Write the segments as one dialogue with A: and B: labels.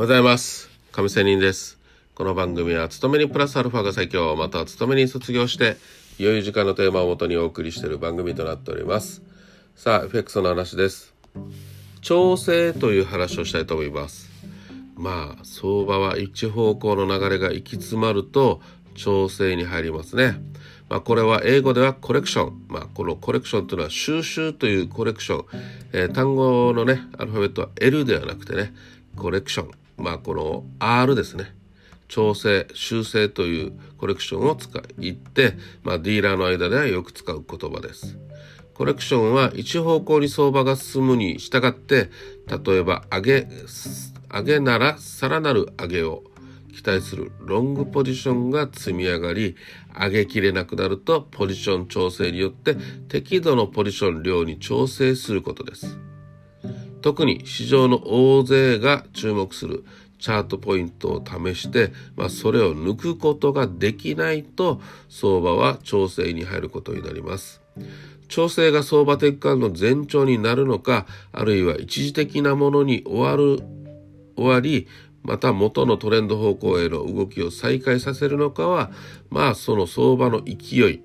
A: ようございます。亀仙人です。この番組は、勤めにプラスアルファが最強、または勤めに卒業して、いよい時間のテーマをもとにお送りしている番組となっております。さあ、FX の話です。調整という話をしたいと思います。まあ、相場は一方向の流れが行き詰まると、調整に入りますね。まあ、これは英語ではコレクション。まあ、このコレクションというのは収集というコレクション。えー単語のね、アルファベットは L ではなくてね、コレクション。まあ、この R ですね。調整、修正というコレクションを使いって、まあ、ディーラーの間ではよく使う言葉です。コレクションは一方向に相場が進むに従って、例えば上げ、上げならさらなる上げを期待するロングポジションが積み上がり、上げきれなくなるとポジション調整によって適度のポジション量に調整することです。特に市場の大勢が注目するチャートポイントを試して、まあ、それを抜くことができないと相場は調整に入ることになります。調整が相場転換の前兆になるのか、あるいは一時的なものに終わる、終わり、また元のトレンド方向への動きを再開させるのかは、まあその相場の勢い、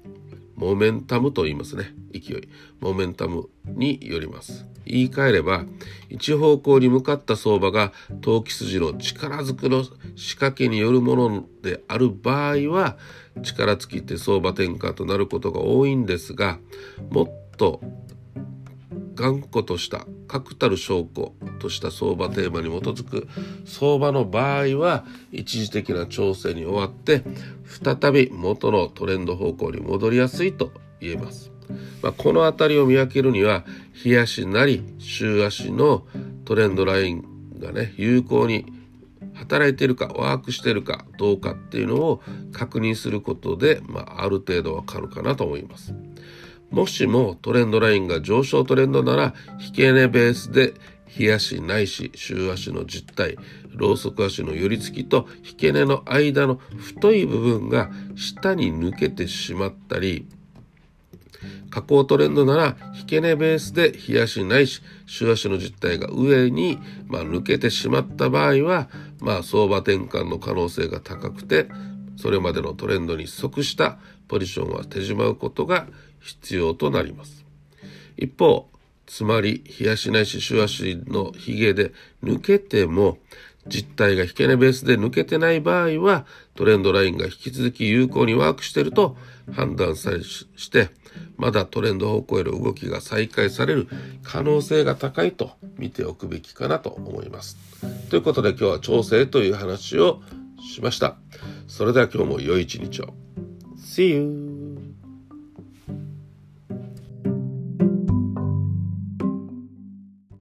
A: モメンタムと言いますね。勢い。モメンタムによります。言い換えれば、一方向に向かった相場が投機筋の力づくの仕掛けによるものである場合は、力尽きて相場転換となることが多いんですが、もっと頑固とした確たる証拠とした相場テーマに基づく相場の場合は一時的な調整に終わって再び元のトレンド方向に戻りやすいと言えます。まあ、この辺りを見分けるには日足なり週足のトレンドラインがね有効に働いているかワークしているかどうかっていうのを確認することで、まあ、ある程度わかるかなと思います。もしもトレンドラインが上昇トレンドなら引け値ベースで日足ないし週足の実態ローソク足の寄り付きと引け値の間の太い部分が下に抜けてしまったり下降トレンドなら引け値ベースで日足ないし週足の実態が上に、まあ、抜けてしまった場合は、まあ、相場転換の可能性が高くてそれまでのトレンドに即したポジションは手締まうことが必要となります。一方、つまり、日足ないし週足のヒゲで抜けても、実態が引け値ベースで抜けてない場合は、トレンドラインが引き続き有効にワークしていると判断されして、まだトレンド方向への動きが再開される可能性が高いと見ておくべきかなと思います。ということで今日は調整という話をしました。それでは今日も良い一日を。See you!